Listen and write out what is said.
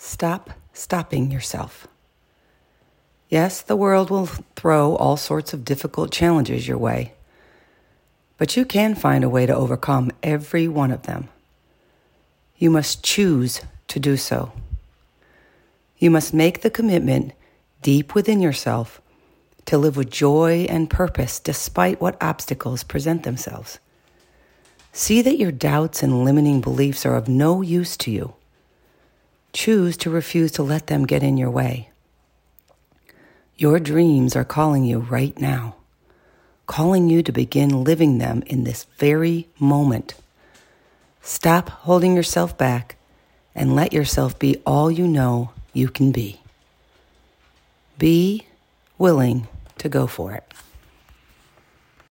Stop stopping yourself. Yes, the world will throw all sorts of difficult challenges your way, but you can find a way to overcome every one of them. You must choose to do so. You must make the commitment deep within yourself to live with joy and purpose despite what obstacles present themselves. See that your doubts and limiting beliefs are of no use to you. Choose to refuse to let them get in your way. Your dreams are calling you right now, calling you to begin living them in this very moment. Stop holding yourself back and let yourself be all you know you can be. Be willing to go for it.